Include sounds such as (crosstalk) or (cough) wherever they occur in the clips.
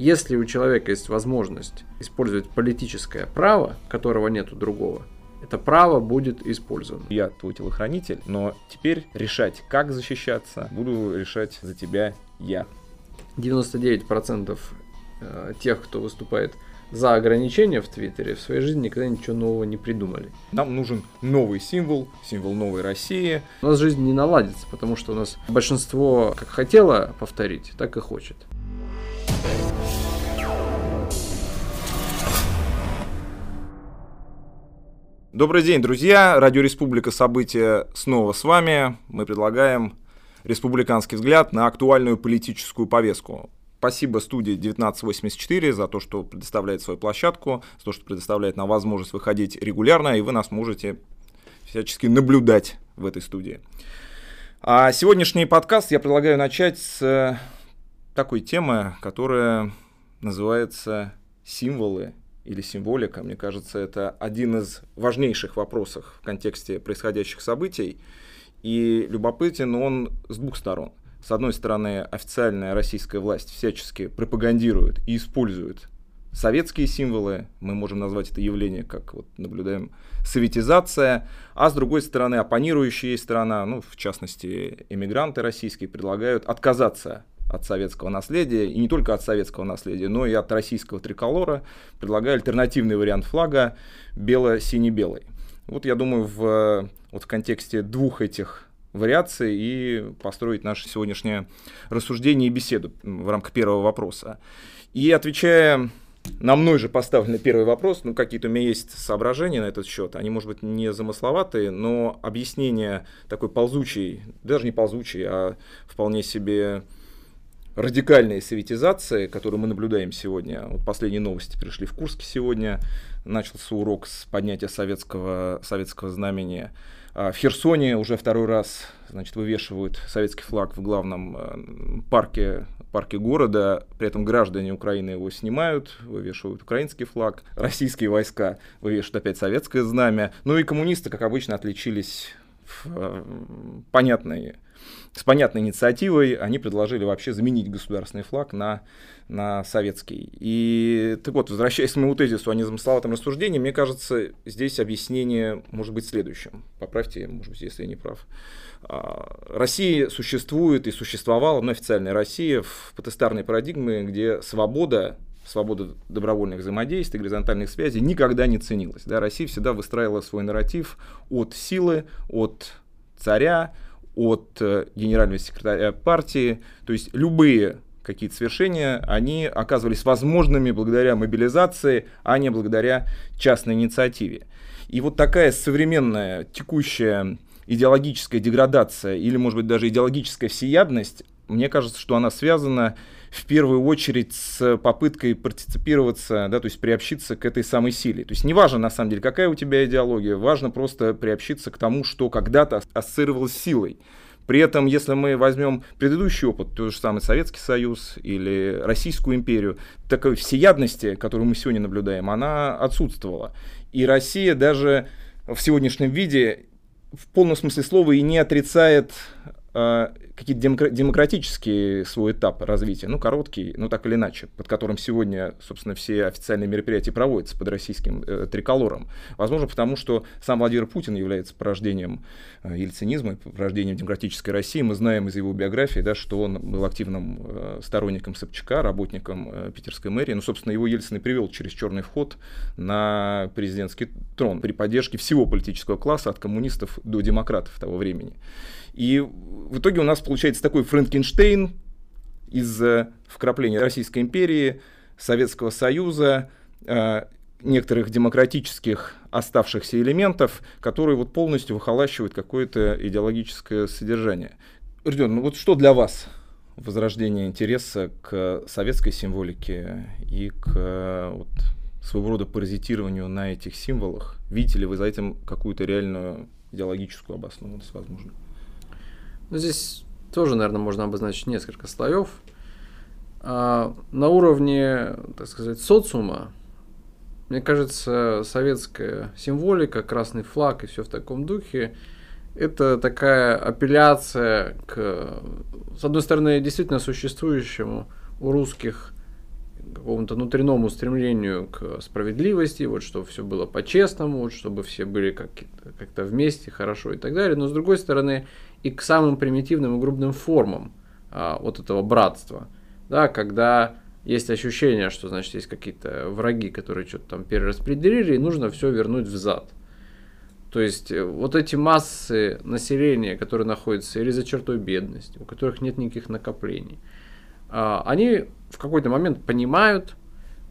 Если у человека есть возможность использовать политическое право, которого нет у другого, это право будет использовано. Я твой телохранитель, но теперь решать, как защищаться, буду решать за тебя я. 99% э, тех, кто выступает за ограничения в Твиттере, в своей жизни никогда ничего нового не придумали. Нам нужен новый символ, символ новой России. У нас жизнь не наладится, потому что у нас большинство как хотело повторить, так и хочет. Добрый день, друзья! Радио Республика События снова с вами. Мы предлагаем республиканский взгляд на актуальную политическую повестку. Спасибо студии 1984 за то, что предоставляет свою площадку, за то, что предоставляет нам возможность выходить регулярно, и вы нас можете всячески наблюдать в этой студии. А сегодняшний подкаст я предлагаю начать с такой темы, которая называется «Символы или символика, мне кажется, это один из важнейших вопросов в контексте происходящих событий. И любопытен он с двух сторон. С одной стороны, официальная российская власть всячески пропагандирует и использует советские символы, мы можем назвать это явление, как вот наблюдаем, советизация, а с другой стороны, оппонирующая сторона, ну, в частности, эмигранты российские, предлагают отказаться от советского наследия, и не только от советского наследия, но и от российского триколора. Предлагаю альтернативный вариант флага бело-сине-белый. Вот я думаю, в, вот в контексте двух этих вариаций и построить наше сегодняшнее рассуждение и беседу в рамках первого вопроса. И отвечая на мной же поставленный первый вопрос, ну, какие-то у меня есть соображения на этот счет, они, может быть, не замысловатые, но объяснение такой ползучей, даже не ползучей, а вполне себе радикальной советизации, которую мы наблюдаем сегодня. Вот последние новости пришли в Курске сегодня. Начался урок с поднятия советского, советского знамени. А в Херсоне уже второй раз значит, вывешивают советский флаг в главном э, парке, парке города. При этом граждане Украины его снимают, вывешивают украинский флаг. Российские войска вывешивают опять советское знамя. Ну и коммунисты, как обычно, отличились в э, понятной с понятной инициативой они предложили вообще заменить государственный флаг на, на советский. И так вот, возвращаясь к моему тезису о незамысловатом рассуждении, мне кажется, здесь объяснение может быть следующим. Поправьте, может быть, если я не прав. А, Россия существует и существовала, ну, официальная Россия, в потестарной парадигме, где свобода свобода добровольных взаимодействий, горизонтальных связей никогда не ценилась. Да? Россия всегда выстраивала свой нарратив от силы, от царя, от э, генерального секретаря партии. То есть любые какие-то свершения, они оказывались возможными благодаря мобилизации, а не благодаря частной инициативе. И вот такая современная текущая идеологическая деградация или, может быть, даже идеологическая всеядность, мне кажется, что она связана в первую очередь с попыткой партиципироваться, да, то есть приобщиться к этой самой силе. То есть не важно, на самом деле, какая у тебя идеология, важно просто приобщиться к тому, что когда-то ассоциировалось с силой. При этом, если мы возьмем предыдущий опыт, тот же самый Советский Союз или Российскую империю, такой всеядности, которую мы сегодня наблюдаем, она отсутствовала. И Россия даже в сегодняшнем виде в полном смысле слова и не отрицает а, какие-то демократические свой этап развития, ну, короткий, ну, так или иначе, под которым сегодня, собственно, все официальные мероприятия проводятся под российским э, триколором. Возможно, потому что сам Владимир Путин является порождением э, ельцинизма, порождением демократической России. Мы знаем из его биографии, да, что он был активным э, сторонником Собчака, работником э, питерской мэрии. Ну, собственно, его Ельцин и привел через черный вход на президентский трон при поддержке всего политического класса, от коммунистов до демократов того времени. И в итоге у нас получается такой Франкенштейн из э, вкрапления Российской империи, Советского Союза, э, некоторых демократических оставшихся элементов, которые вот полностью выхолащивают какое-то идеологическое содержание. Родион, ну вот что для вас возрождение интереса к советской символике и к вот, своего рода паразитированию на этих символах? Видите ли вы за этим какую-то реальную идеологическую обоснованность, возможно? Ну, здесь тоже, наверное, можно обозначить несколько слоев. А, на уровне, так сказать, социума, мне кажется, советская символика, красный флаг и все в таком духе, это такая апелляция к, с одной стороны, действительно существующему у русских какому-то внутреннему стремлению к справедливости, вот чтобы все было по-честному, вот чтобы все были как- как-то вместе, хорошо и так далее, но с другой стороны и к самым примитивным и грубым формам а, вот этого братства, да, когда есть ощущение, что, значит, есть какие-то враги, которые что-то там перераспределили, и нужно все вернуть взад. То есть э, вот эти массы населения, которые находятся или за чертой бедности, у которых нет никаких накоплений, а, они в какой-то момент понимают,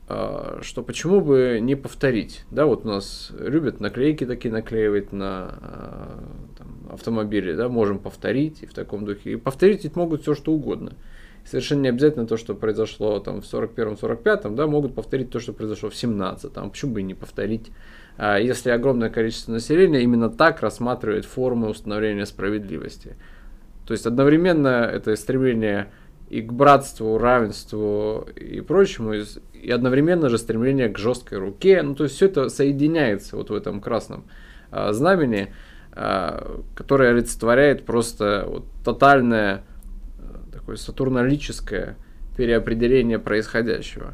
что почему бы не повторить. Да, вот у нас любят наклейки такие наклеивать на а, там, автомобили, да, можем повторить и в таком духе. И повторить ведь могут все что угодно. Совершенно не обязательно то, что произошло там в 41-45, да, могут повторить то, что произошло в 17, там, почему бы и не повторить. Если огромное количество населения именно так рассматривает формы установления справедливости. То есть одновременно это стремление и к братству, равенству и прочему, и одновременно же стремление к жесткой руке. Ну, то есть все это соединяется вот в этом красном а, знамени, а, которое олицетворяет просто вот, тотальное а, такое сатурналическое переопределение происходящего.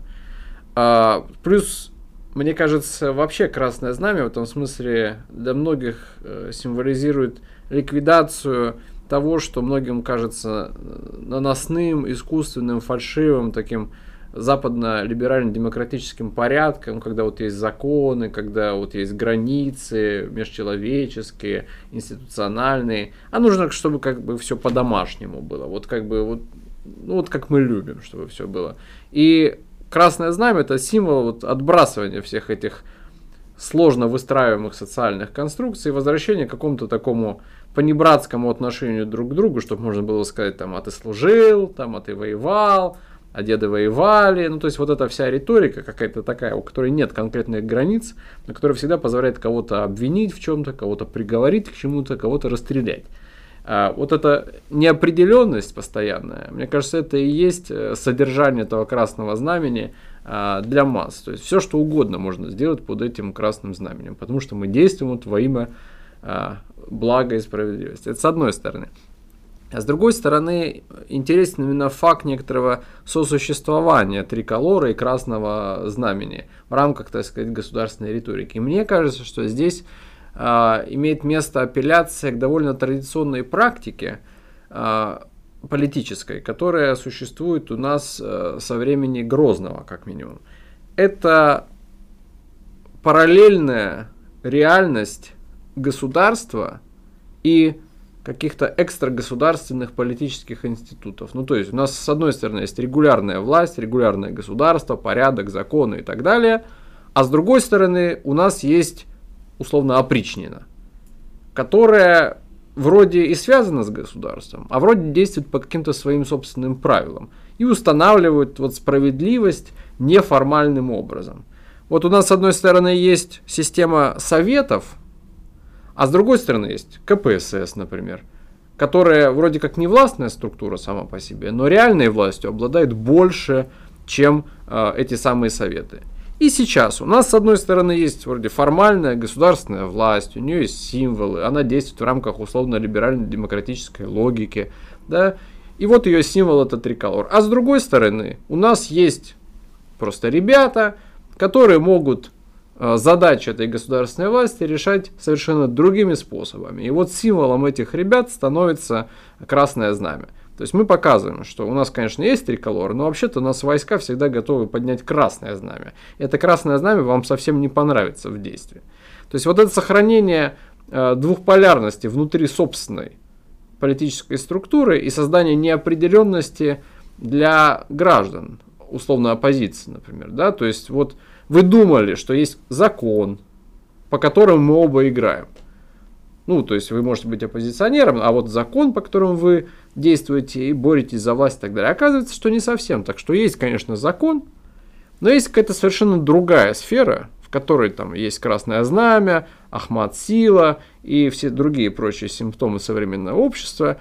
А, плюс, мне кажется, вообще красное знамя в этом смысле для многих э, символизирует ликвидацию того, что многим кажется э, наносным, искусственным, фальшивым, таким западно-либерально-демократическим порядком, когда вот есть законы, когда вот есть границы межчеловеческие, институциональные, а нужно, чтобы как бы все по-домашнему было, вот как бы вот, ну вот как мы любим, чтобы все было. И красное знамя это символ вот отбрасывания всех этих сложно выстраиваемых социальных конструкций, возвращения к какому-то такому понебратскому отношению друг к другу, чтобы можно было сказать, там, а ты служил, там, а ты воевал, а деды воевали. Ну, то есть вот эта вся риторика какая-то такая, у которой нет конкретных границ, но которая всегда позволяет кого-то обвинить в чем-то, кого-то приговорить к чему-то, кого-то расстрелять. А вот эта неопределенность постоянная, мне кажется, это и есть э, содержание этого красного знамени а, для масс. То есть все, что угодно можно сделать под этим красным знаменем, потому что мы действуем вот во имя блага и справедливости. Это с одной стороны. А с другой стороны, интересен именно факт некоторого сосуществования триколора и красного знамени в рамках, так сказать, государственной риторики. И мне кажется, что здесь э, имеет место апелляция к довольно традиционной практике э, политической, которая существует у нас э, со времени Грозного, как минимум. Это параллельная реальность государства и каких-то экстрагосударственных политических институтов. Ну, то есть у нас с одной стороны есть регулярная власть, регулярное государство, порядок, законы и так далее, а с другой стороны у нас есть условно опричнина, которая вроде и связана с государством, а вроде действует по каким-то своим собственным правилам и устанавливает вот справедливость неформальным образом. Вот у нас с одной стороны есть система советов, а с другой стороны есть КПСС, например, которая вроде как не властная структура сама по себе, но реальной властью обладает больше, чем э, эти самые советы. И сейчас у нас, с одной стороны, есть вроде формальная государственная власть, у нее есть символы, она действует в рамках условно-либерально-демократической логики, да, и вот ее символ это триколор. А с другой стороны, у нас есть просто ребята, которые могут Э, задачи этой государственной власти решать совершенно другими способами. И вот символом этих ребят становится красное знамя. То есть мы показываем, что у нас, конечно, есть триколор, но вообще-то у нас войска всегда готовы поднять красное знамя. И это красное знамя вам совсем не понравится в действии. То есть вот это сохранение э, двухполярности внутри собственной политической структуры и создание неопределенности для граждан, условно оппозиции, например. Да? То есть вот вы думали, что есть закон, по которому мы оба играем. Ну, то есть вы можете быть оппозиционером, а вот закон, по которому вы действуете и боретесь за власть и так далее, оказывается, что не совсем. Так что есть, конечно, закон, но есть какая-то совершенно другая сфера, в которой там есть красное знамя, Ахмат Сила и все другие прочие симптомы современного общества,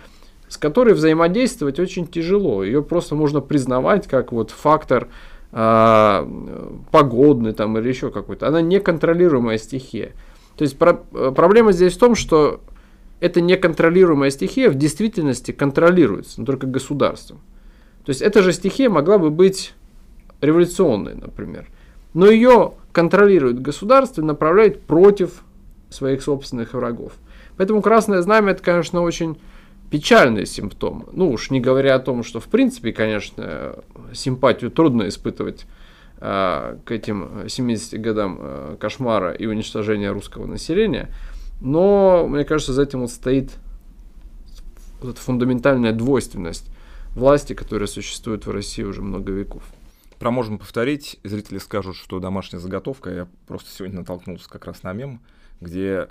с которой взаимодействовать очень тяжело. Ее просто можно признавать как вот фактор погодный там или еще какой-то. Она неконтролируемая стихия. То есть про, проблема здесь в том, что эта неконтролируемая стихия в действительности контролируется, но только государством. То есть эта же стихия могла бы быть революционной, например. Но ее контролирует государство и направляет против своих собственных врагов. Поэтому красное знамя это, конечно, очень печальный симптом. Ну уж не говоря о том, что в принципе, конечно, симпатию трудно испытывать э, к этим 70 годам э, кошмара и уничтожения русского населения. Но, мне кажется, за этим вот стоит вот эта фундаментальная двойственность власти, которая существует в России уже много веков. Про можем повторить. Зрители скажут, что домашняя заготовка. Я просто сегодня натолкнулся как раз на мем, где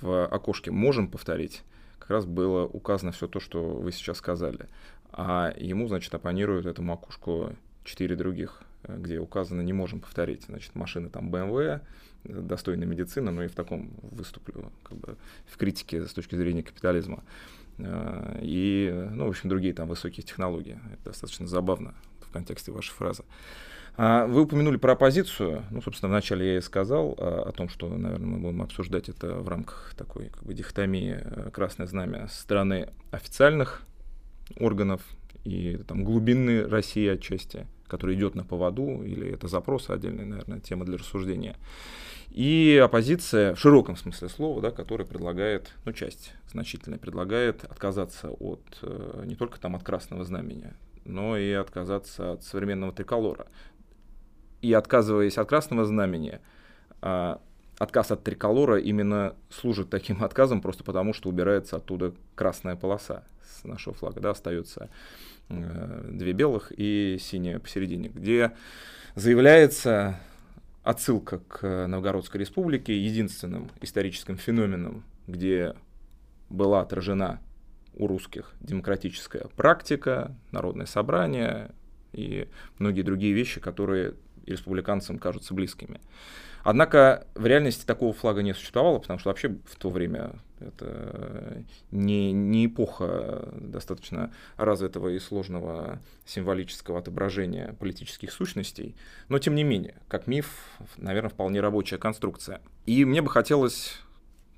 в окошке можем повторить как раз было указано все то, что вы сейчас сказали. А ему, значит, оппонируют этому окошку четыре других, где указано «не можем повторить». Значит, машины там BMW, достойная медицина, но и в таком выступлю как бы, в критике с точки зрения капитализма. Э, и, ну, в общем, другие там высокие технологии. Это достаточно забавно в контексте вашей фразы. А вы упомянули про оппозицию. Ну, собственно, вначале я и сказал о, о том, что, наверное, мы будем обсуждать это в рамках такой как бы, дихотомии э, «Красное знамя» стороны официальных органов и там, глубинной России отчасти, которая идет на поводу, или это запрос отдельная, наверное, тема для рассуждения. И оппозиция в широком смысле слова, да, которая предлагает, ну, часть значительная, предлагает отказаться от э, не только там от красного знамени, но и отказаться от современного триколора и отказываясь от красного знамени, а, отказ от триколора именно служит таким (laughs) отказом просто потому, что убирается оттуда красная полоса с нашего флага, да, остается э, две белых и синяя посередине, где заявляется отсылка к Новгородской республике, единственным историческим феноменом, где была отражена у русских демократическая практика, народное собрание и многие другие вещи, которые республиканцам кажутся близкими. Однако в реальности такого флага не существовало, потому что вообще в то время это не, не эпоха достаточно развитого и сложного символического отображения политических сущностей, но тем не менее, как миф, наверное, вполне рабочая конструкция. И мне бы хотелось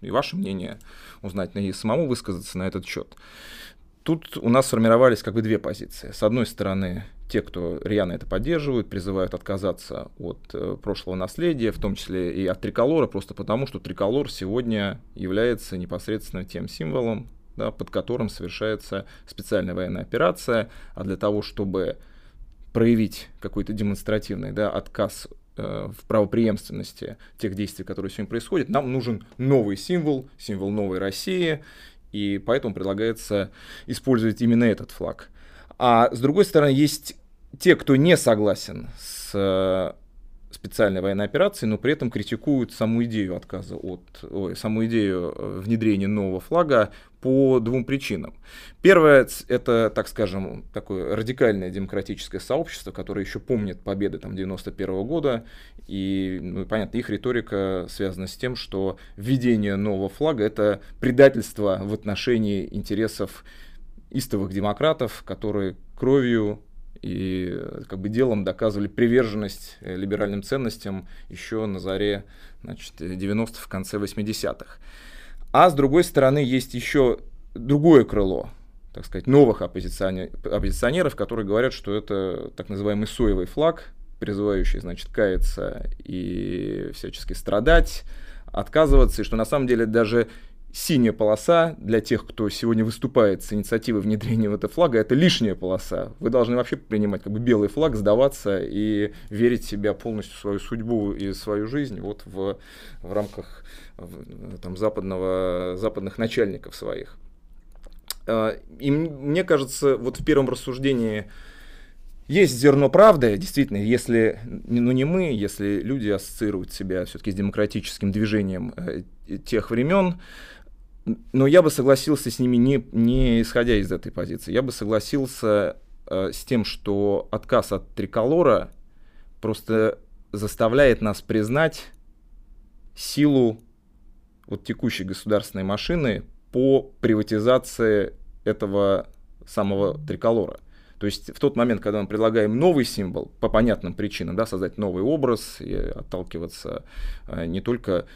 и ваше мнение узнать, и самому высказаться на этот счет. Тут у нас сформировались как бы две позиции. С одной стороны, те, кто рьяно это поддерживают, призывают отказаться от э, прошлого наследия, в том числе и от триколора, просто потому, что триколор сегодня является непосредственно тем символом, да, под которым совершается специальная военная операция, а для того, чтобы проявить какой-то демонстративный да, отказ э, в правопреемственности тех действий, которые сегодня происходят, нам нужен новый символ, символ новой России, и поэтому предлагается использовать именно этот флаг. А с другой стороны, есть те, кто не согласен с э, специальной военной операцией, но при этом критикуют саму идею отказа от, ой, саму идею э, внедрения нового флага по двум причинам. Первое – это, так скажем, такое радикальное демократическое сообщество, которое еще помнит победы там, 91 -го года, и, ну, понятно, их риторика связана с тем, что введение нового флага – это предательство в отношении интересов истовых демократов, которые кровью и как бы делом доказывали приверженность э, либеральным ценностям еще на заре значит, 90-х, в конце 80-х. А с другой стороны есть еще другое крыло, так сказать, новых оппозиционеров, которые говорят, что это так называемый соевый флаг, призывающий, значит, каяться и всячески страдать, отказываться, и что на самом деле даже синяя полоса для тех, кто сегодня выступает с инициативой внедрения в это флага, это лишняя полоса. Вы должны вообще принимать как бы белый флаг, сдаваться и верить в себя полностью в свою судьбу и свою жизнь вот в, в рамках там, западного, западных начальников своих. А, и мне кажется, вот в первом рассуждении есть зерно правды, действительно, если, ну не мы, если люди ассоциируют себя все-таки с демократическим движением э, тех времен, но я бы согласился с ними не, не исходя из этой позиции. Я бы согласился э, с тем, что отказ от триколора просто заставляет нас признать силу вот текущей государственной машины по приватизации этого самого триколора. То есть в тот момент, когда мы предлагаем новый символ, по понятным причинам, да, создать новый образ и отталкиваться э, не только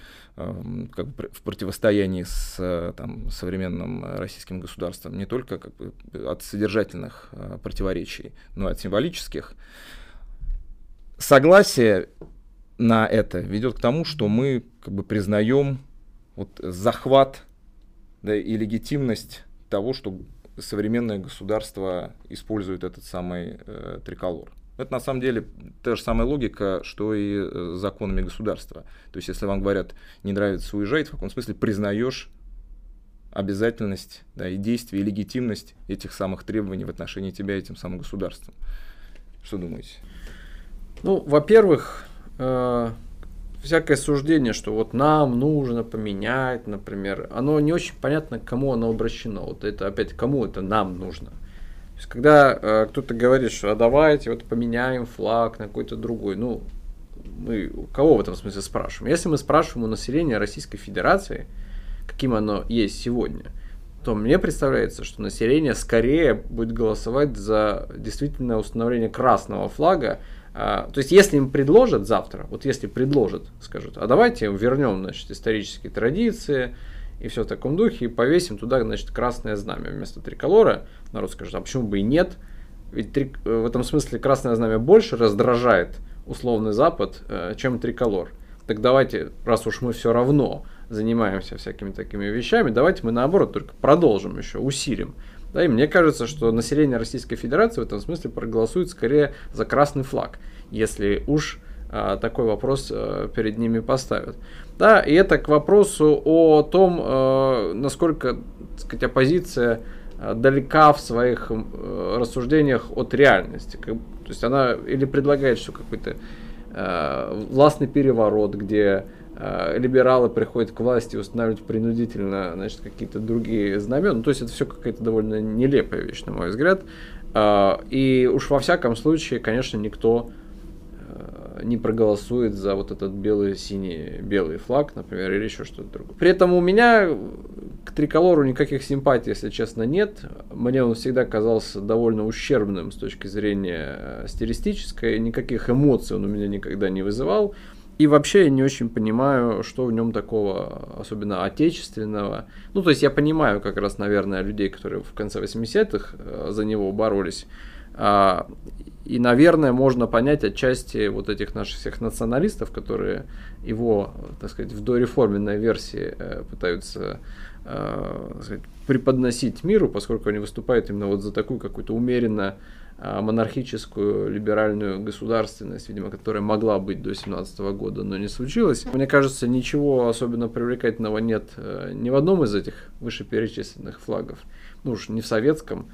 Эм, как бы в противостоянии с э, там, современным российским государством не только как бы, от содержательных э, противоречий, но и от символических. согласие на это ведет к тому, что мы как бы признаем вот захват да, и легитимность того, что современное государство использует этот самый э, триколор. Это на самом деле та же самая логика, что и э, законами государства. То есть, если вам говорят, не нравится, уезжать, в каком смысле признаешь обязательность да, и действие, и легитимность этих самых требований в отношении тебя этим самым государством. Что думаете? Ну, во-первых, э, всякое суждение, что вот нам нужно поменять, например, оно не очень понятно, к кому оно обращено. Вот это опять, кому это нам нужно. То есть, когда э, кто-то говорит, что а давайте вот поменяем флаг на какой-то другой, ну, мы кого в этом смысле спрашиваем? Если мы спрашиваем у населения Российской Федерации, каким оно есть сегодня, то мне представляется, что население скорее будет голосовать за действительно установление красного флага, то есть, если им предложат завтра, вот если предложат, скажут, а давайте вернем, значит, исторические традиции и все в таком духе, и повесим туда, значит, красное знамя вместо триколора, народ скажет, а почему бы и нет? Ведь три, в этом смысле красное знамя больше раздражает условный Запад, э, чем триколор. Так давайте, раз уж мы все равно занимаемся всякими такими вещами, давайте мы наоборот только продолжим еще, усилим. Да, и мне кажется, что население Российской Федерации в этом смысле проголосует скорее за красный флаг, если уж а, такой вопрос а, перед ними поставят. Да, и это к вопросу о том, а, насколько так сказать, оппозиция далека в своих а, рассуждениях от реальности. То есть она или предлагает, что какой-то властный переворот, где Э, либералы приходят к власти и устанавливают принудительно значит, какие-то другие знамена. Ну, то есть это все какая-то довольно нелепая вещь, на мой взгляд. Э, и уж во всяком случае, конечно, никто э, не проголосует за вот этот белый, синий, белый флаг, например, или еще что-то другое. При этом у меня к триколору никаких симпатий, если честно, нет. Мне он всегда казался довольно ущербным с точки зрения стилистической, никаких эмоций он у меня никогда не вызывал. И вообще я не очень понимаю, что в нем такого, особенно отечественного. Ну, то есть я понимаю как раз, наверное, людей, которые в конце 80-х э, за него боролись. А, и, наверное, можно понять отчасти вот этих наших всех националистов, которые его, так сказать, в дореформенной версии э, пытаются сказать, преподносить миру, поскольку они выступают именно вот за такую какую-то умеренно а, монархическую либеральную государственность, видимо, которая могла быть до 17 года, но не случилось. Мне кажется, ничего особенно привлекательного нет э, ни в одном из этих вышеперечисленных флагов. Ну уж не в советском,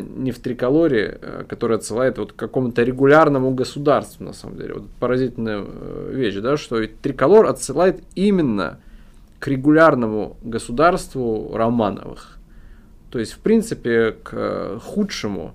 не в триколоре, э, который отсылает вот к какому-то регулярному государству, на самом деле. Вот поразительная э, вещь, да, что триколор отсылает именно к регулярному государству Романовых. То есть, в принципе, к худшему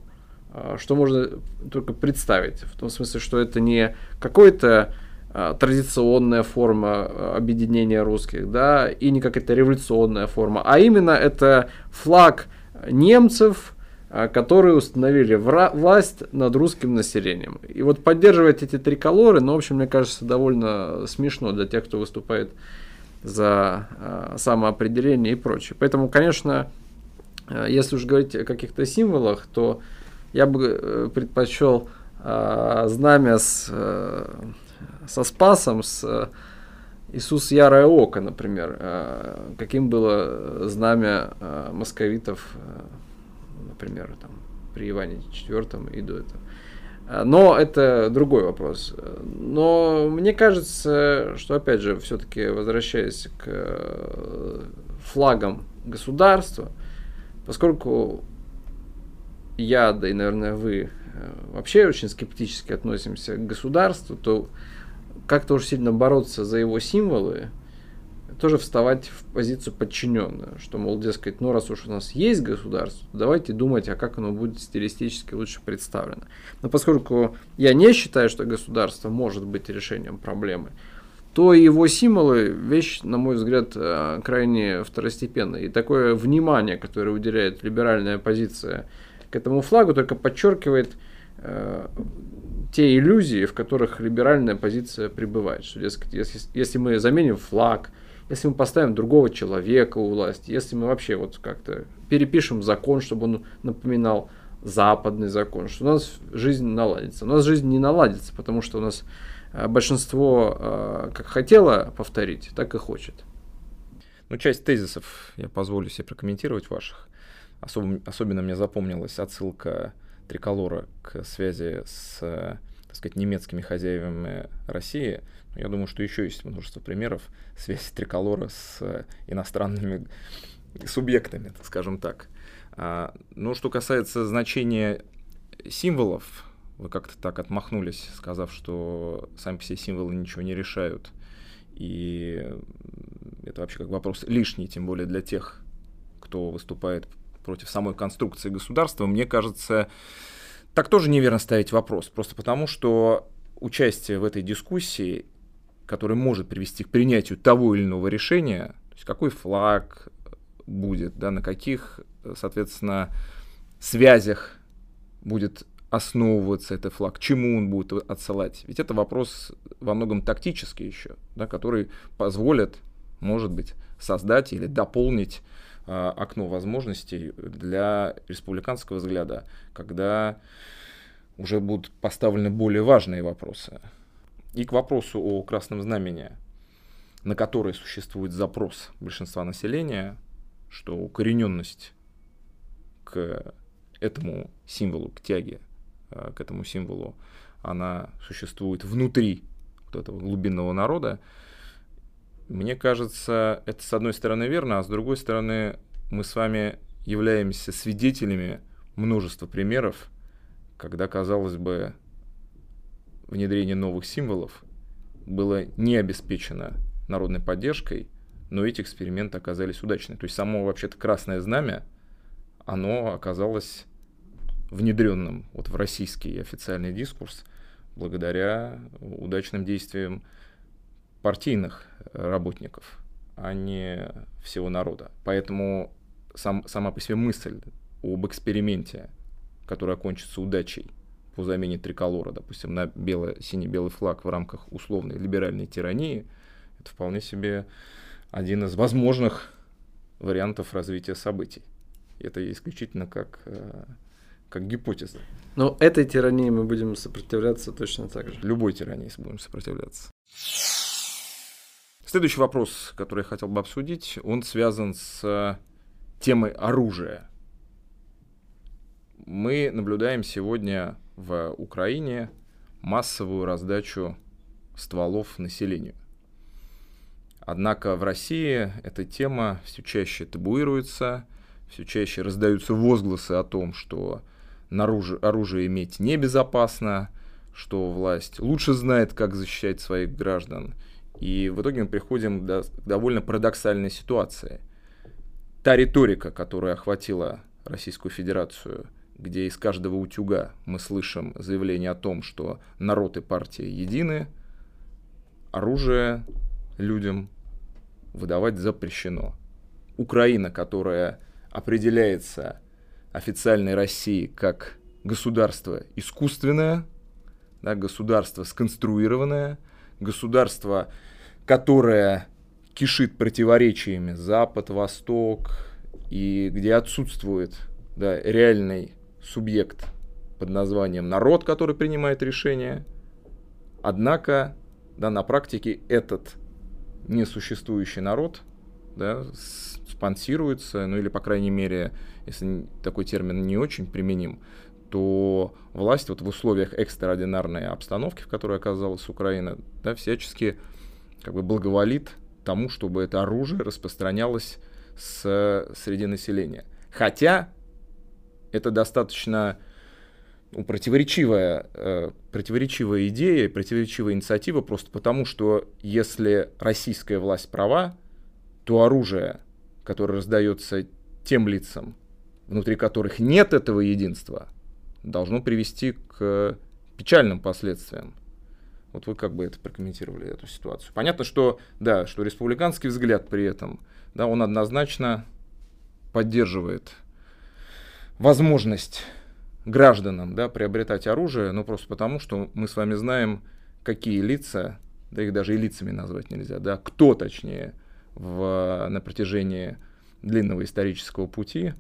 а, что можно только представить. В том смысле, что это не какой-то а, традиционная форма объединения русских, да, и не какая-то революционная форма, а именно это флаг немцев, которые установили власть над русским населением. И вот поддерживать эти триколоры, ну, в общем, мне кажется, довольно смешно для тех, кто выступает за самоопределение и прочее. Поэтому, конечно, если уж говорить о каких-то символах, то я бы э, предпочел э, знамя с, э, со Спасом, с э, Иисус Ярое Око, например. Э, каким было знамя э, московитов, э, например, там, при Иване IV и до этого. Э, но это другой вопрос. Но мне кажется, что, опять же, все-таки возвращаясь к э, флагам государства, поскольку я, да и, наверное, вы э, вообще очень скептически относимся к государству, то как-то уж сильно бороться за его символы, тоже вставать в позицию подчиненную, что, мол, дескать, ну раз уж у нас есть государство, давайте думать, а как оно будет стилистически лучше представлено. Но поскольку я не считаю, что государство может быть решением проблемы, то его символы вещь, на мой взгляд, э, крайне второстепенная. И такое внимание, которое уделяет либеральная позиция к этому флагу только подчеркивает э, те иллюзии, в которых либеральная позиция пребывает. Что, дескать, если, если мы заменим флаг, если мы поставим другого человека у власти, если мы вообще вот как-то перепишем закон, чтобы он напоминал западный закон, что у нас жизнь наладится. У нас жизнь не наладится, потому что у нас э, большинство э, как хотело повторить, так и хочет. Ну, часть тезисов я позволю себе прокомментировать ваших. Особо, особенно мне запомнилась отсылка Триколора к связи с, так сказать, немецкими хозяевами России. Я думаю, что еще есть множество примеров связи Триколора с иностранными субъектами, скажем так. А, ну, что касается значения символов, вы как-то так отмахнулись, сказав, что сами все символы ничего не решают. И это вообще как вопрос лишний, тем более для тех, кто выступает против самой конструкции государства. Мне кажется, так тоже неверно ставить вопрос. Просто потому, что участие в этой дискуссии, которое может привести к принятию того или иного решения, то есть какой флаг будет, да, на каких соответственно, связях будет основываться этот флаг, чему он будет отсылать. Ведь это вопрос во многом тактический еще, да, который позволит, может быть, создать или дополнить э, окно возможностей для республиканского взгляда, когда уже будут поставлены более важные вопросы. И к вопросу о красном знамени, на который существует запрос большинства населения, что укорененность к этому символу, к тяге, э, к этому символу, она существует внутри вот этого глубинного народа, мне кажется, это с одной стороны верно, а с другой стороны мы с вами являемся свидетелями множества примеров, когда, казалось бы, внедрение новых символов было не обеспечено народной поддержкой, но эти эксперименты оказались удачными. То есть само вообще-то красное знамя – оно оказалось внедренным вот в российский официальный дискурс благодаря удачным действиям партийных работников, а не всего народа. Поэтому сам, сама по себе мысль об эксперименте, который окончится удачей по замене триколора, допустим, на бело-синий-белый флаг в рамках условной либеральной тирании, это вполне себе один из возможных вариантов развития событий. Это исключительно как, э, как гипотеза. Но этой тирании мы будем сопротивляться точно так же. Любой тирании будем сопротивляться. Следующий вопрос, который я хотел бы обсудить, он связан с темой оружия. Мы наблюдаем сегодня в Украине массовую раздачу стволов населению. Однако в России эта тема все чаще табуируется, все чаще раздаются возгласы о том, что оружие, оружие иметь небезопасно, что власть лучше знает, как защищать своих граждан. И в итоге мы приходим к довольно парадоксальной ситуации. Та риторика, которая охватила Российскую Федерацию, где из каждого утюга мы слышим заявление о том, что народ и партия едины, оружие людям выдавать запрещено. Украина, которая определяется официальной Россией как государство искусственное, да, государство сконструированное, государство, которое кишит противоречиями Запад, Восток, и где отсутствует да, реальный субъект под названием народ, который принимает решения. Однако да, на практике этот несуществующий народ да, спонсируется, ну или, по крайней мере, если такой термин не очень применим, то власть вот в условиях экстраординарной обстановки, в которой оказалась Украина, да, всячески как бы благоволит тому, чтобы это оружие распространялось с, среди населения. Хотя это достаточно ну, противоречивая, э, противоречивая идея, противоречивая инициатива, просто потому что если российская власть права, то оружие, которое раздается тем лицам, внутри которых нет этого единства, должно привести к печальным последствиям. Вот вы как бы это прокомментировали, эту ситуацию. Понятно, что, да, что республиканский взгляд при этом, да, он однозначно поддерживает возможность гражданам да, приобретать оружие, но просто потому, что мы с вами знаем, какие лица, да их даже и лицами назвать нельзя, да, кто точнее в, на протяжении длинного исторического пути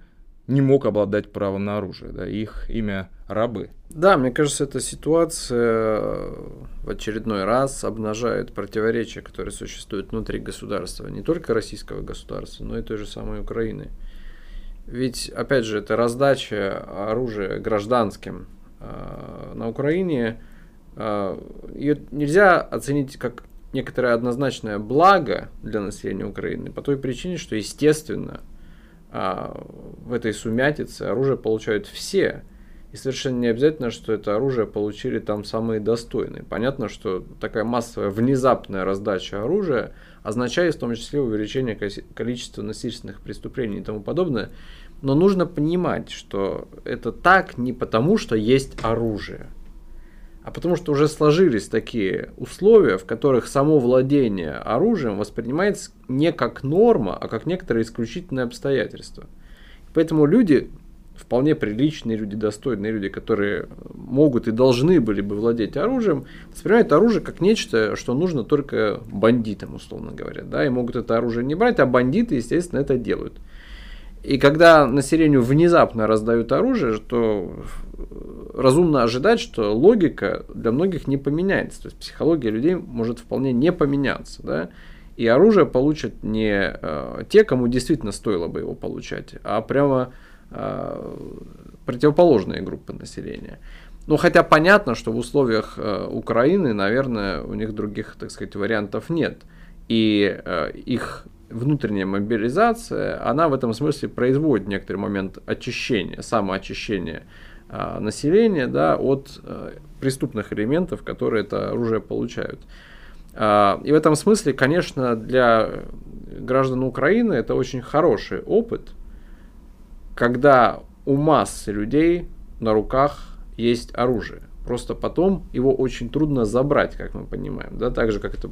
не мог обладать правом на оружие, да, их имя рабы. Да, мне кажется, эта ситуация в очередной раз обнажает противоречия, которые существуют внутри государства, не только российского государства, но и той же самой Украины. Ведь, опять же, это раздача оружия гражданским э, на Украине, э, ее нельзя оценить как некоторое однозначное благо для населения Украины по той причине, что, естественно, э, в этой сумятице оружие получают все – и совершенно не обязательно, что это оружие получили там самые достойные. Понятно, что такая массовая внезапная раздача оружия означает в том числе увеличение количества насильственных преступлений и тому подобное. Но нужно понимать, что это так не потому, что есть оружие, а потому что уже сложились такие условия, в которых само владение оружием воспринимается не как норма, а как некоторые исключительные обстоятельства. Поэтому люди вполне приличные люди, достойные люди, которые могут и должны были бы владеть оружием, воспринимают оружие как нечто, что нужно только бандитам, условно говоря. Да, и могут это оружие не брать, а бандиты, естественно, это делают. И когда населению внезапно раздают оружие, то разумно ожидать, что логика для многих не поменяется. То есть психология людей может вполне не поменяться. Да? И оружие получат не э, те, кому действительно стоило бы его получать, а прямо противоположные группы населения. Ну, хотя понятно, что в условиях э, Украины, наверное, у них других, так сказать, вариантов нет. И э, их внутренняя мобилизация, она в этом смысле производит некоторый момент очищения, самоочищения э, населения да, от э, преступных элементов, которые это оружие получают. Э, и в этом смысле, конечно, для граждан Украины это очень хороший опыт, когда у массы людей на руках есть оружие. Просто потом его очень трудно забрать, как мы понимаем. Да? Так же, как это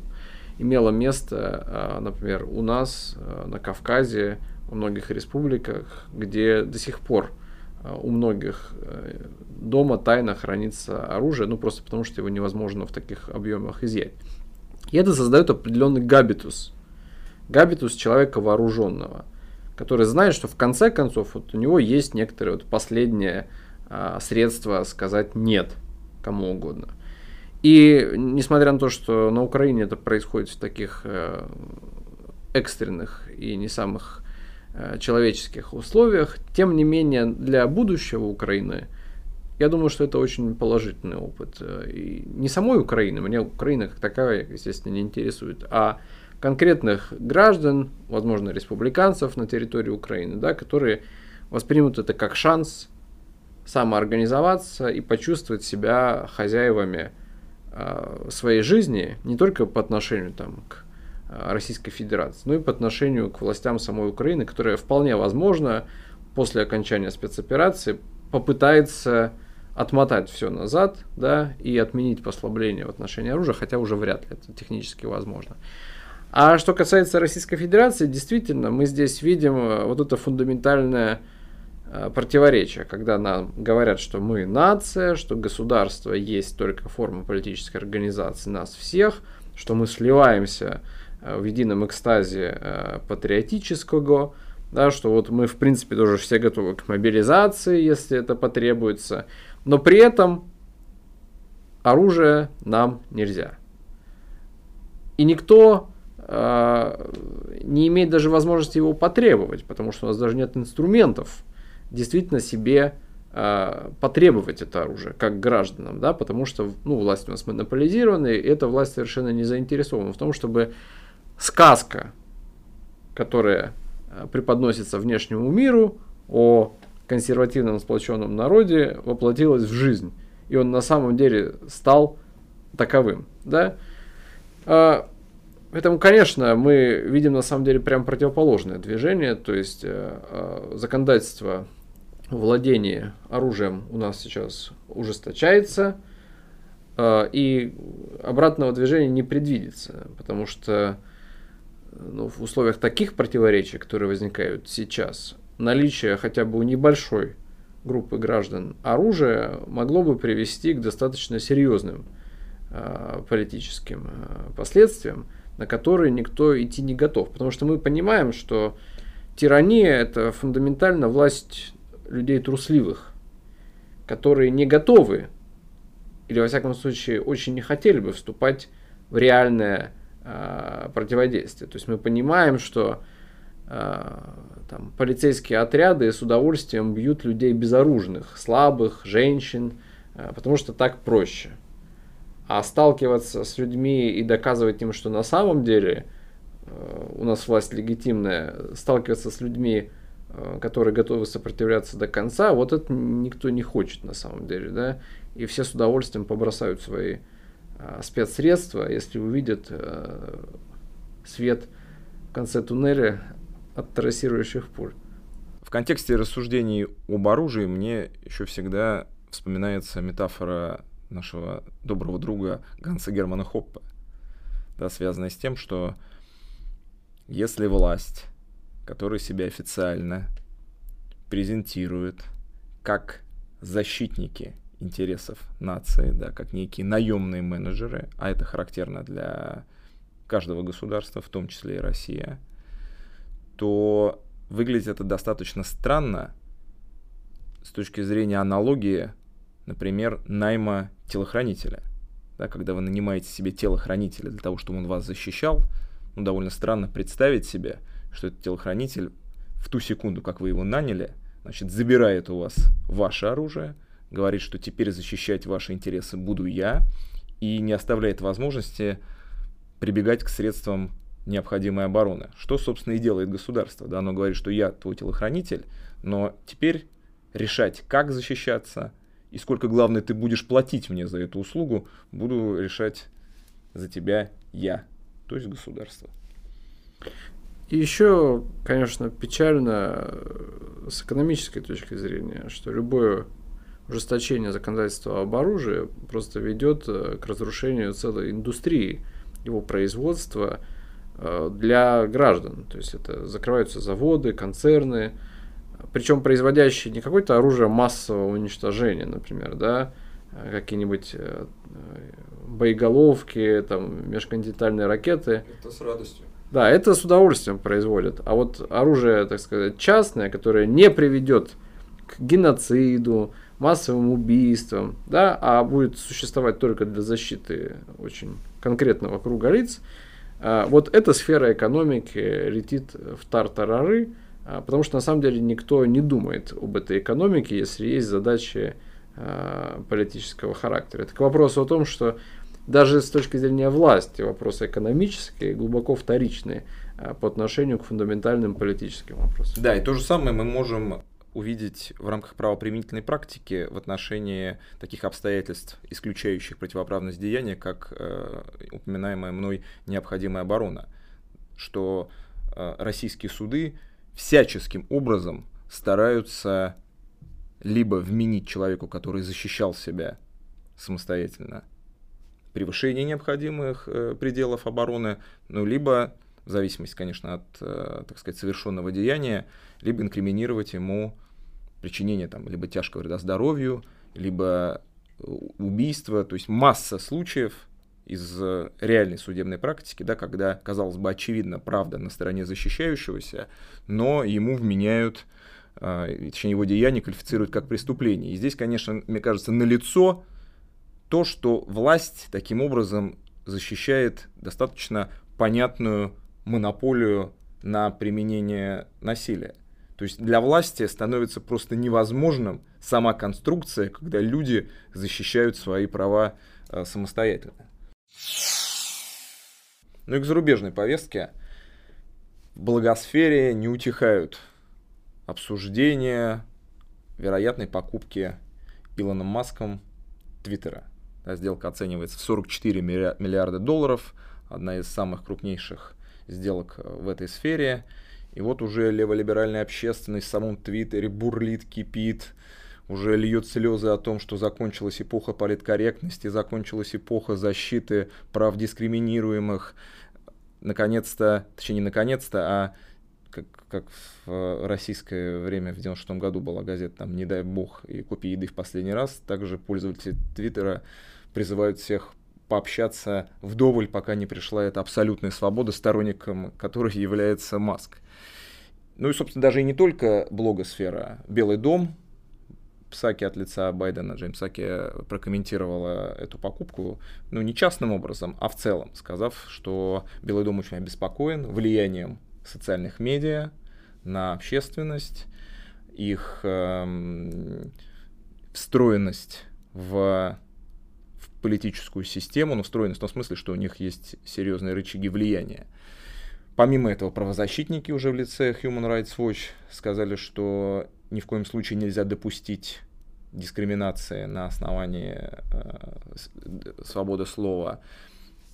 имело место, а, например, у нас а, на Кавказе, во многих республиках, где до сих пор а, у многих э, дома тайно хранится оружие, ну просто потому что его невозможно в таких объемах изъять. И это создает определенный габитус. Габитус человека вооруженного – который знает, что в конце концов вот у него есть некоторое вот последнее а, средство сказать нет кому угодно. И несмотря на то, что на Украине это происходит в таких э, экстренных и не самых э, человеческих условиях, тем не менее для будущего Украины, я думаю, что это очень положительный опыт. И не самой Украины, меня Украина как таковая, естественно, не интересует, а конкретных граждан, возможно, республиканцев на территории Украины, да, которые воспримут это как шанс самоорганизоваться и почувствовать себя хозяевами э, своей жизни не только по отношению там, к э, Российской Федерации, но и по отношению к властям самой Украины, которая вполне возможно после окончания спецоперации попытается отмотать все назад да, и отменить послабление в отношении оружия, хотя уже вряд ли это технически возможно. А что касается Российской Федерации, действительно, мы здесь видим э, вот это фундаментальное э, противоречие, когда нам говорят, что мы нация, что государство есть только форма политической организации нас всех, что мы сливаемся э, в едином экстазе патриотического, да, что вот мы, в принципе, тоже все готовы к мобилизации, если это потребуется, но при этом оружие нам нельзя. И никто не имеет даже возможности его потребовать, потому что у нас даже нет инструментов действительно себе э, потребовать это оружие, как гражданам, да, потому что ну, власть у нас монополизирована, и эта власть совершенно не заинтересована в том, чтобы сказка, которая а, преподносится внешнему миру о консервативном сплоченном народе, воплотилась в жизнь. И он на самом деле стал таковым. Да? Поэтому, конечно, мы видим на самом деле прям противоположное движение, то есть э, э, законодательство владения оружием у нас сейчас ужесточается, э, и обратного движения не предвидится, потому что ну, в условиях таких противоречий, которые возникают сейчас, наличие хотя бы у небольшой группы граждан оружия могло бы привести к достаточно серьезным э, политическим э, последствиям, на которые никто идти не готов. Потому что мы понимаем, что тирания – это фундаментально власть людей трусливых, которые не готовы или, во всяком случае, очень не хотели бы вступать в реальное э, противодействие. То есть мы понимаем, что э, там, полицейские отряды с удовольствием бьют людей безоружных, слабых, женщин, э, потому что так проще. А сталкиваться с людьми и доказывать им, что на самом деле э, у нас власть легитимная, сталкиваться с людьми, э, которые готовы сопротивляться до конца, вот это никто не хочет на самом деле, да, и все с удовольствием побросают свои э, спецсредства, если увидят свет в конце туннеля от трассирующих пуль. В контексте рассуждений об оружии мне еще всегда вспоминается метафора нашего доброго друга Ганса Германа Хоппа, да, связанная с тем, что если власть, которая себя официально презентирует как защитники интересов нации, да, как некие наемные менеджеры, а это характерно для каждого государства, в том числе и Россия, то выглядит это достаточно странно с точки зрения аналогии, например, найма телохранителя. Да, когда вы нанимаете себе телохранителя для того, чтобы он вас защищал, ну, довольно странно представить себе, что этот телохранитель в ту секунду, как вы его наняли, значит, забирает у вас ваше оружие, говорит, что теперь защищать ваши интересы буду я, и не оставляет возможности прибегать к средствам необходимой обороны. Что, собственно, и делает государство. Да? Оно говорит, что я твой телохранитель, но теперь решать, как защищаться, и сколько, главное, ты будешь платить мне за эту услугу, буду решать за тебя я, то есть государство. И еще, конечно, печально э, с экономической точки зрения, что любое ужесточение законодательства об оружии просто ведет э, к разрушению целой индустрии его производства – Э, для граждан. То есть это закрываются заводы, концерны, причем производящие не какое-то оружие массового уничтожения, например, да, а какие-нибудь э, боеголовки, там, межконтинентальные ракеты. Это с радостью. Да, это с удовольствием производят. А вот оружие, так сказать, частное, которое не приведет к геноциду, массовым убийствам, да, а будет существовать только для защиты очень конкретного круга лиц, а, вот эта сфера экономики летит в тартарары, потому что на самом деле никто не думает об этой экономике, если есть задачи а, политического характера. Это к вопросу о том, что даже с точки зрения власти вопросы экономические глубоко вторичные по отношению к фундаментальным политическим вопросам. Да, и то же самое мы можем увидеть в рамках правоприменительной практики в отношении таких обстоятельств, исключающих противоправность деяния, как э, упоминаемая мной необходимая оборона, что э, российские суды всяческим образом стараются либо вменить человеку, который защищал себя самостоятельно, превышение необходимых э, пределов обороны, ну, либо, в зависимости, конечно, от, э, так сказать, совершенного деяния, либо инкриминировать ему причинение там, либо тяжкого вреда здоровью, либо э, убийства, то есть масса случаев из э, реальной судебной практики, да, когда, казалось бы, очевидно, правда на стороне защищающегося, но ему вменяют, э, точнее, его деяние квалифицируют как преступление. И здесь, конечно, мне кажется, налицо то, что власть таким образом защищает достаточно понятную монополию на применение насилия. То есть для власти становится просто невозможным сама конструкция, когда люди защищают свои права э, самостоятельно. Ну и к зарубежной повестке. В благосфере не утихают обсуждения вероятной покупки Илоном Маском Твиттера. Сделка оценивается в 44 миллиарда долларов, одна из самых крупнейших сделок э, в этой сфере. И вот уже леволиберальная общественность в самом Твиттере бурлит, кипит, уже льет слезы о том, что закончилась эпоха политкорректности, закончилась эпоха защиты прав дискриминируемых. Наконец-то, точнее не наконец-то, а как, как в российское время в 96 году была газета там «Не дай бог» и «Купи еды в последний раз», также пользователи Твиттера призывают всех пообщаться вдоволь, пока не пришла эта абсолютная свобода, сторонником которой является Маск. Ну и, собственно, даже и не только блогосфера. Белый дом, Псаки от лица Байдена, Джеймс Псаки прокомментировала эту покупку, ну, не частным образом, а в целом, сказав, что Белый дом очень обеспокоен влиянием социальных медиа на общественность, их эм, встроенность в, в политическую систему, но встроенность в том смысле, что у них есть серьезные рычаги влияния. Помимо этого, правозащитники уже в лице Human Rights Watch сказали, что ни в коем случае нельзя допустить дискриминации на основании э, свободы слова.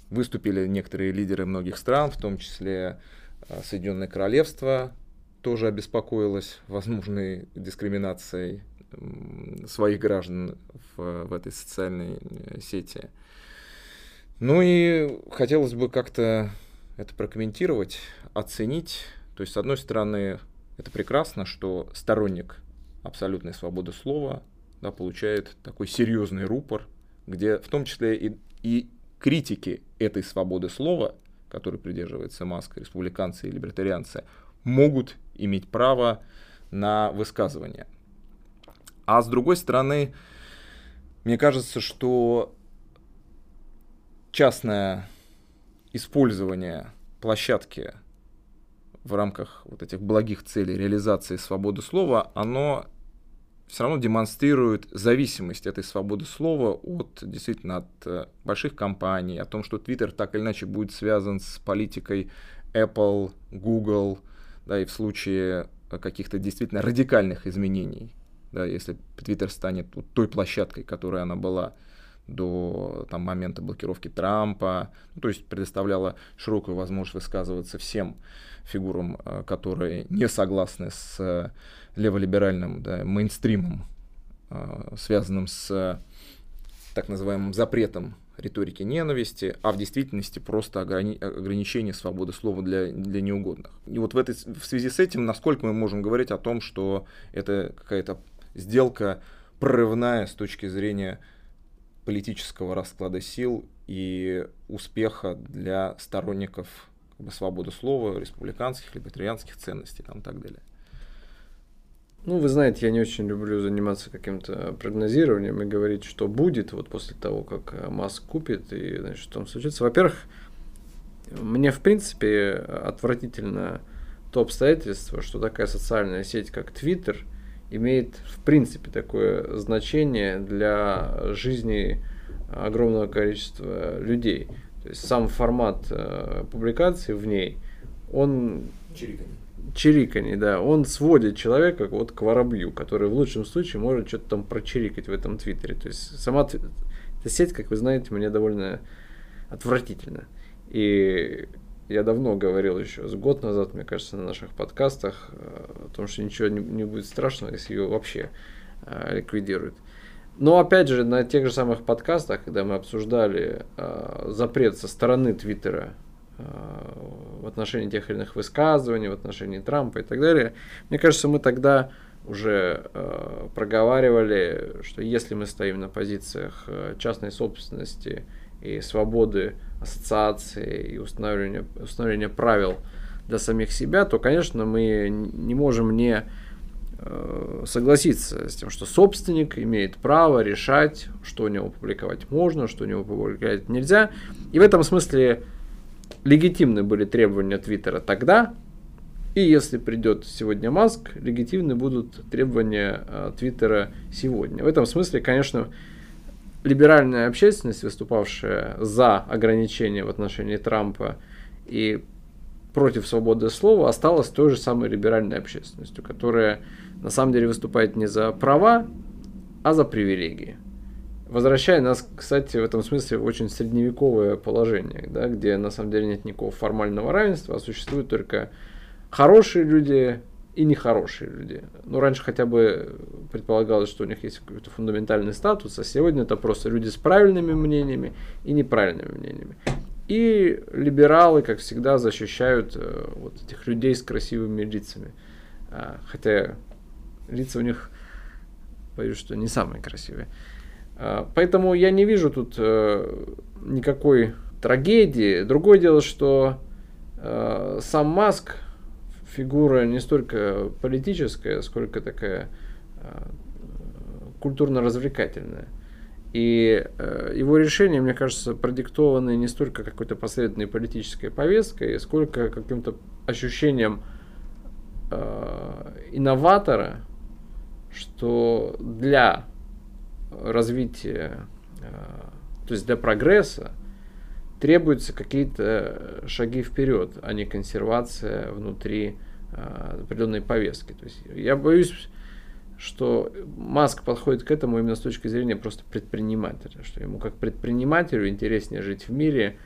Выступили некоторые лидеры многих стран, в том числе э, Соединенное Королевство, тоже обеспокоилось возможной дискриминацией своих граждан в, в этой социальной э, сети. Ну и хотелось бы как-то это прокомментировать, оценить. То есть, с одной стороны, это прекрасно, что сторонник абсолютной свободы слова да, получает такой серьезный рупор, где в том числе и, и критики этой свободы слова, которой придерживается Маск, республиканцы и либертарианцы, могут иметь право на высказывание. А с другой стороны, мне кажется, что частное использование площадки в рамках вот этих благих целей реализации свободы слова, оно все равно демонстрирует зависимость этой свободы слова от действительно от э, больших компаний, о том, что Twitter так или иначе будет связан с политикой Apple, Google, да, и в случае каких-то действительно радикальных изменений, да, если Twitter станет вот той площадкой, которой она была до там, момента блокировки Трампа, ну, то есть предоставляла широкую возможность высказываться всем фигурам, э, которые не согласны с э, леволиберальным да, мейнстримом, э, связанным с так называемым запретом риторики ненависти, а в действительности просто ограни- ограничение свободы слова для, для неугодных. И вот в, этой, в связи с этим, насколько мы можем говорить о том, что это какая-то сделка прорывная с точки зрения политического расклада сил и успеха для сторонников как бы, свободы слова, республиканских, либертарианских ценностей там, и так далее. Ну, вы знаете, я не очень люблю заниматься каким-то прогнозированием и говорить, что будет вот после того, как э, Маск купит и значит, что там случится. Во-первых, мне в принципе отвратительно то обстоятельство, что такая социальная сеть, как Twitter, имеет в принципе такое значение для жизни огромного количества людей. То есть сам формат э, публикации в ней, он... Чириканье чириканье, да, он сводит человека вот к воробью, который в лучшем случае может что-то там прочирикать в этом твиттере. То есть сама эта сеть, как вы знаете, мне довольно отвратительно. И я давно говорил еще, с год назад, мне кажется, на наших подкастах э, о том, что ничего не, не будет страшного, если ее вообще э, ликвидируют. Но опять же, на тех же самых подкастах, когда мы обсуждали э, запрет со стороны Твиттера в отношении тех или иных высказываний, в отношении Трампа и так далее. Мне кажется, мы тогда уже э, проговаривали, что если мы стоим на позициях э, частной собственности и свободы ассоциации и установления, установления правил для самих себя, то, конечно, мы не можем не э, согласиться с тем, что собственник имеет право решать, что у него публиковать можно, что у него публиковать нельзя. И в этом смысле легитимны были требования Твиттера тогда, и если придет сегодня Маск, легитимны будут требования э, Твиттера сегодня. В этом смысле, конечно, либеральная общественность, выступавшая за ограничения в отношении Трампа и против свободы слова, осталась той же самой либеральной общественностью, которая на самом деле выступает не за права, а за привилегии возвращая нас, кстати, в этом смысле в очень средневековое положение, да, где на самом деле нет никакого формального равенства, а существуют только хорошие люди и нехорошие люди. Ну, раньше хотя бы предполагалось, что у них есть какой-то фундаментальный статус, а сегодня это просто люди с правильными мнениями и неправильными мнениями. И либералы, как всегда, защищают э, вот этих людей с красивыми лицами. А, хотя лица у них, боюсь, что не самые красивые. А, поэтому я не вижу тут э, никакой трагедии. Другое дело, что э, сам Маск фигура не столько политическая, сколько такая э, культурно-развлекательная. И э, его решения, мне кажется, продиктованы не столько какой-то последовательной политической повесткой, сколько каким-то ощущением э, инноватора, что для развития, э, то есть для прогресса, требуются какие-то шаги вперед, а не консервация внутри э, определенной повестки. То есть я боюсь, что Маск подходит к этому именно с точки зрения просто предпринимателя, что ему как предпринимателю интереснее жить в мире,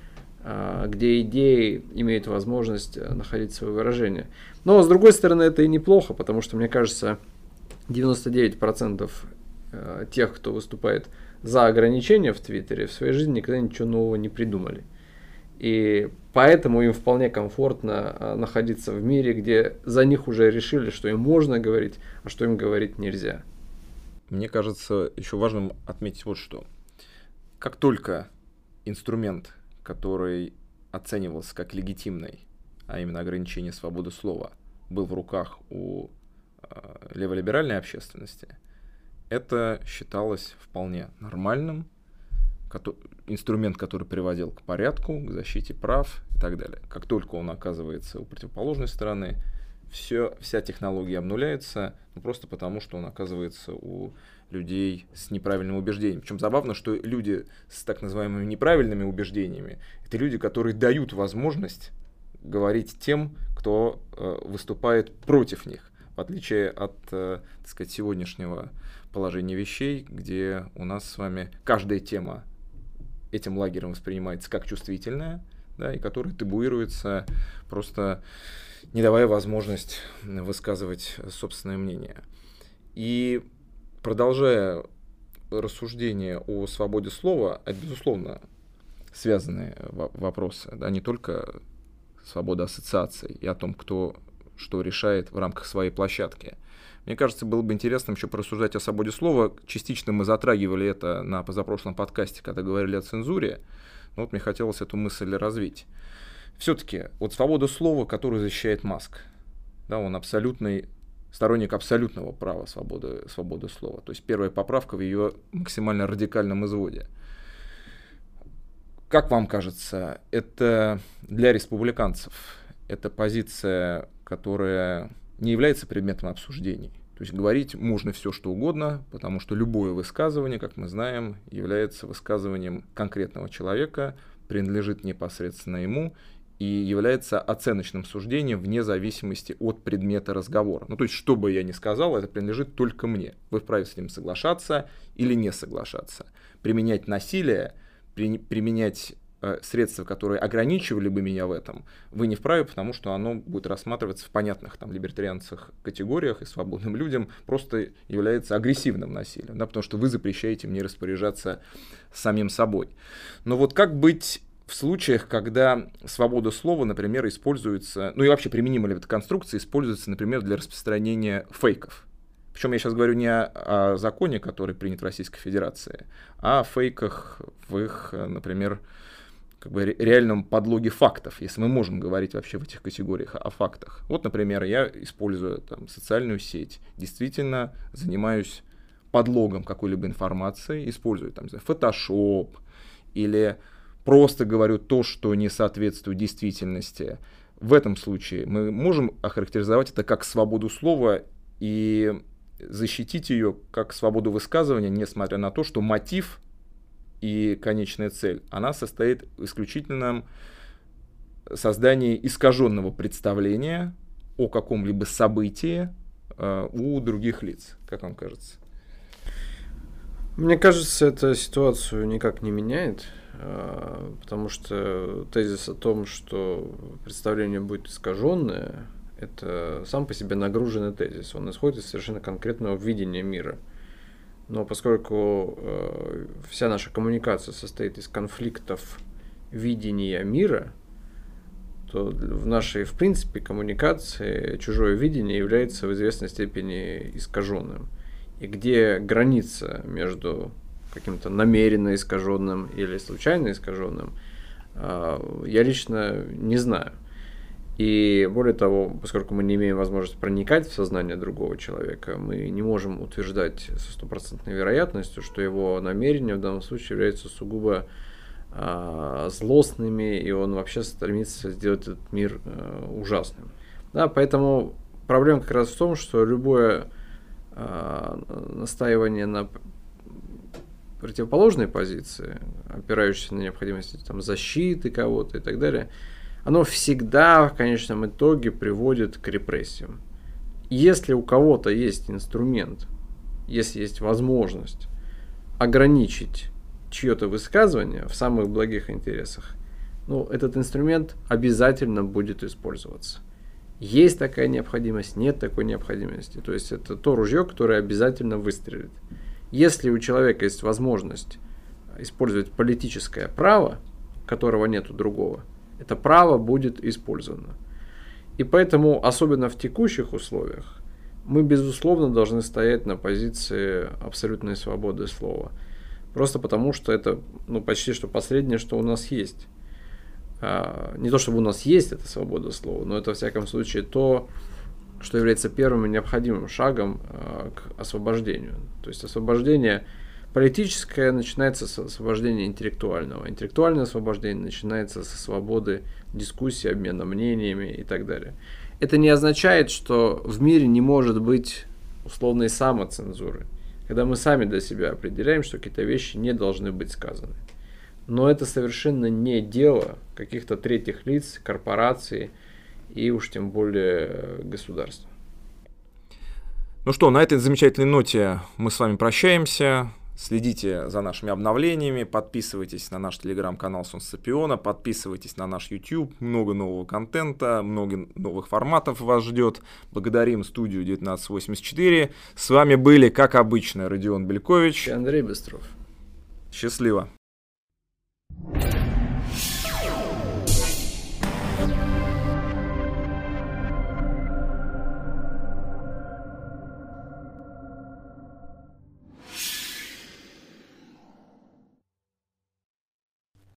э, где идеи имеют возможность находить свое выражение. Но с другой стороны это и неплохо, потому что мне кажется 99% э, тех, кто выступает за ограничения в Твиттере, в своей жизни никогда ничего нового не придумали. И поэтому им вполне комфортно э, находиться в мире, где за них уже решили, что им можно говорить, а что им говорить нельзя. Мне кажется, еще важным отметить вот что. Как только инструмент, который оценивался как легитимный, а именно ограничение свободы слова, был в руках у Э, леволиберальной общественности, это считалось вполне нормальным, инструмент, который приводил к порядку, к защите прав и так далее. Как только он оказывается у противоположной стороны, все, вся технология обнуляется, ну, просто потому, что он оказывается у людей с неправильным убеждением. Причем забавно, что люди с так называемыми неправильными убеждениями, это люди, которые дают возможность говорить тем, кто э, выступает против них в отличие от, э, так сказать, сегодняшнего положения вещей, где у нас с вами каждая тема этим лагерем воспринимается как чувствительная, да, и которая табуируется, просто не давая возможность высказывать собственное мнение. И продолжая рассуждение о свободе слова, это, безусловно, связанные вопросы, да, не только свобода ассоциаций и о том, кто что решает в рамках своей площадки. Мне кажется, было бы интересно еще порассуждать о свободе слова. Частично мы затрагивали это на позапрошлом подкасте, когда говорили о цензуре. Но вот мне хотелось эту мысль развить. Все-таки вот свобода слова, которую защищает Маск, да, он абсолютный сторонник абсолютного права свободы, свободы слова. То есть первая поправка в ее максимально радикальном изводе. Как вам кажется, это для республиканцев, это позиция которая не является предметом обсуждений. То есть говорить можно все, что угодно, потому что любое высказывание, как мы знаем, является высказыванием конкретного человека, принадлежит непосредственно ему и является оценочным суждением вне зависимости от предмета разговора. Ну, то есть, что бы я ни сказал, это принадлежит только мне. Вы вправе с ним соглашаться или не соглашаться. Применять насилие, при, применять средства, которые ограничивали бы меня в этом, вы не вправе, потому что оно будет рассматриваться в понятных там либертарианцах категориях и свободным (laughs) людям просто является агрессивным насилием, да, потому что вы запрещаете мне распоряжаться самим собой. Но вот как быть в случаях, когда свобода слова, например, используется, ну и вообще применима ли эта конструкция, используется, например, для распространения фейков. Причем я сейчас говорю не о, законе, который принят в Российской Федерации, а о фейках в их, например, как бы реальном подлоге фактов, если мы можем говорить вообще в этих категориях о фактах. Вот, например, я использую там, социальную сеть, действительно занимаюсь подлогом какой-либо информации, использую там, не Photoshop или просто говорю то, что не соответствует действительности. В этом случае мы можем охарактеризовать это как свободу слова и защитить ее как свободу высказывания, несмотря на то, что мотив и конечная цель, она состоит в исключительном создании искаженного представления о каком-либо событии э, у других лиц, как вам кажется? Мне кажется, эта ситуацию никак не меняет, э, потому что тезис о том, что представление будет искаженное, это сам по себе нагруженный тезис. Он исходит из совершенно конкретного видения мира – но поскольку э, вся наша коммуникация состоит из конфликтов видения мира, то в нашей, в принципе, коммуникации чужое видение является в известной степени искаженным. И где граница между каким-то намеренно искаженным или случайно искаженным, э, я лично не знаю. И более того, поскольку мы не имеем возможности проникать в сознание другого человека, мы не можем утверждать со стопроцентной вероятностью, что его намерения в данном случае являются сугубо э, злостными, и он вообще стремится сделать этот мир э, ужасным. Да, поэтому проблема как раз в том, что любое э, настаивание на противоположной позиции, опирающейся на необходимость там, защиты кого-то и так далее – оно всегда в конечном итоге приводит к репрессиям. Если у кого-то есть инструмент, если есть возможность ограничить чье-то высказывание в самых благих интересах, ну, этот инструмент обязательно будет использоваться. Есть такая необходимость, нет такой необходимости. То есть это то ружье, которое обязательно выстрелит. Если у человека есть возможность использовать политическое право, которого нет у другого – это право будет использовано. И поэтому, особенно в текущих условиях, мы, безусловно, должны стоять на позиции абсолютной свободы слова. Просто потому, что это ну, почти что последнее, что у нас есть. А, не то, чтобы у нас есть эта свобода слова, но это, во всяком случае, то, что является первым и необходимым шагом а, к освобождению. То есть освобождение Политическое начинается с освобождения интеллектуального. Интеллектуальное освобождение начинается со свободы дискуссии, обмена мнениями и так далее. Это не означает, что в мире не может быть условной самоцензуры, когда мы сами для себя определяем, что какие-то вещи не должны быть сказаны. Но это совершенно не дело каких-то третьих лиц, корпораций и уж тем более государства. Ну что, на этой замечательной ноте мы с вами прощаемся. Следите за нашими обновлениями, подписывайтесь на наш телеграм-канал Солнцепиона, подписывайтесь на наш YouTube, много нового контента, много новых форматов вас ждет. Благодарим студию 1984. С вами были, как обычно, Родион Белькович и Андрей Быстров. Счастливо.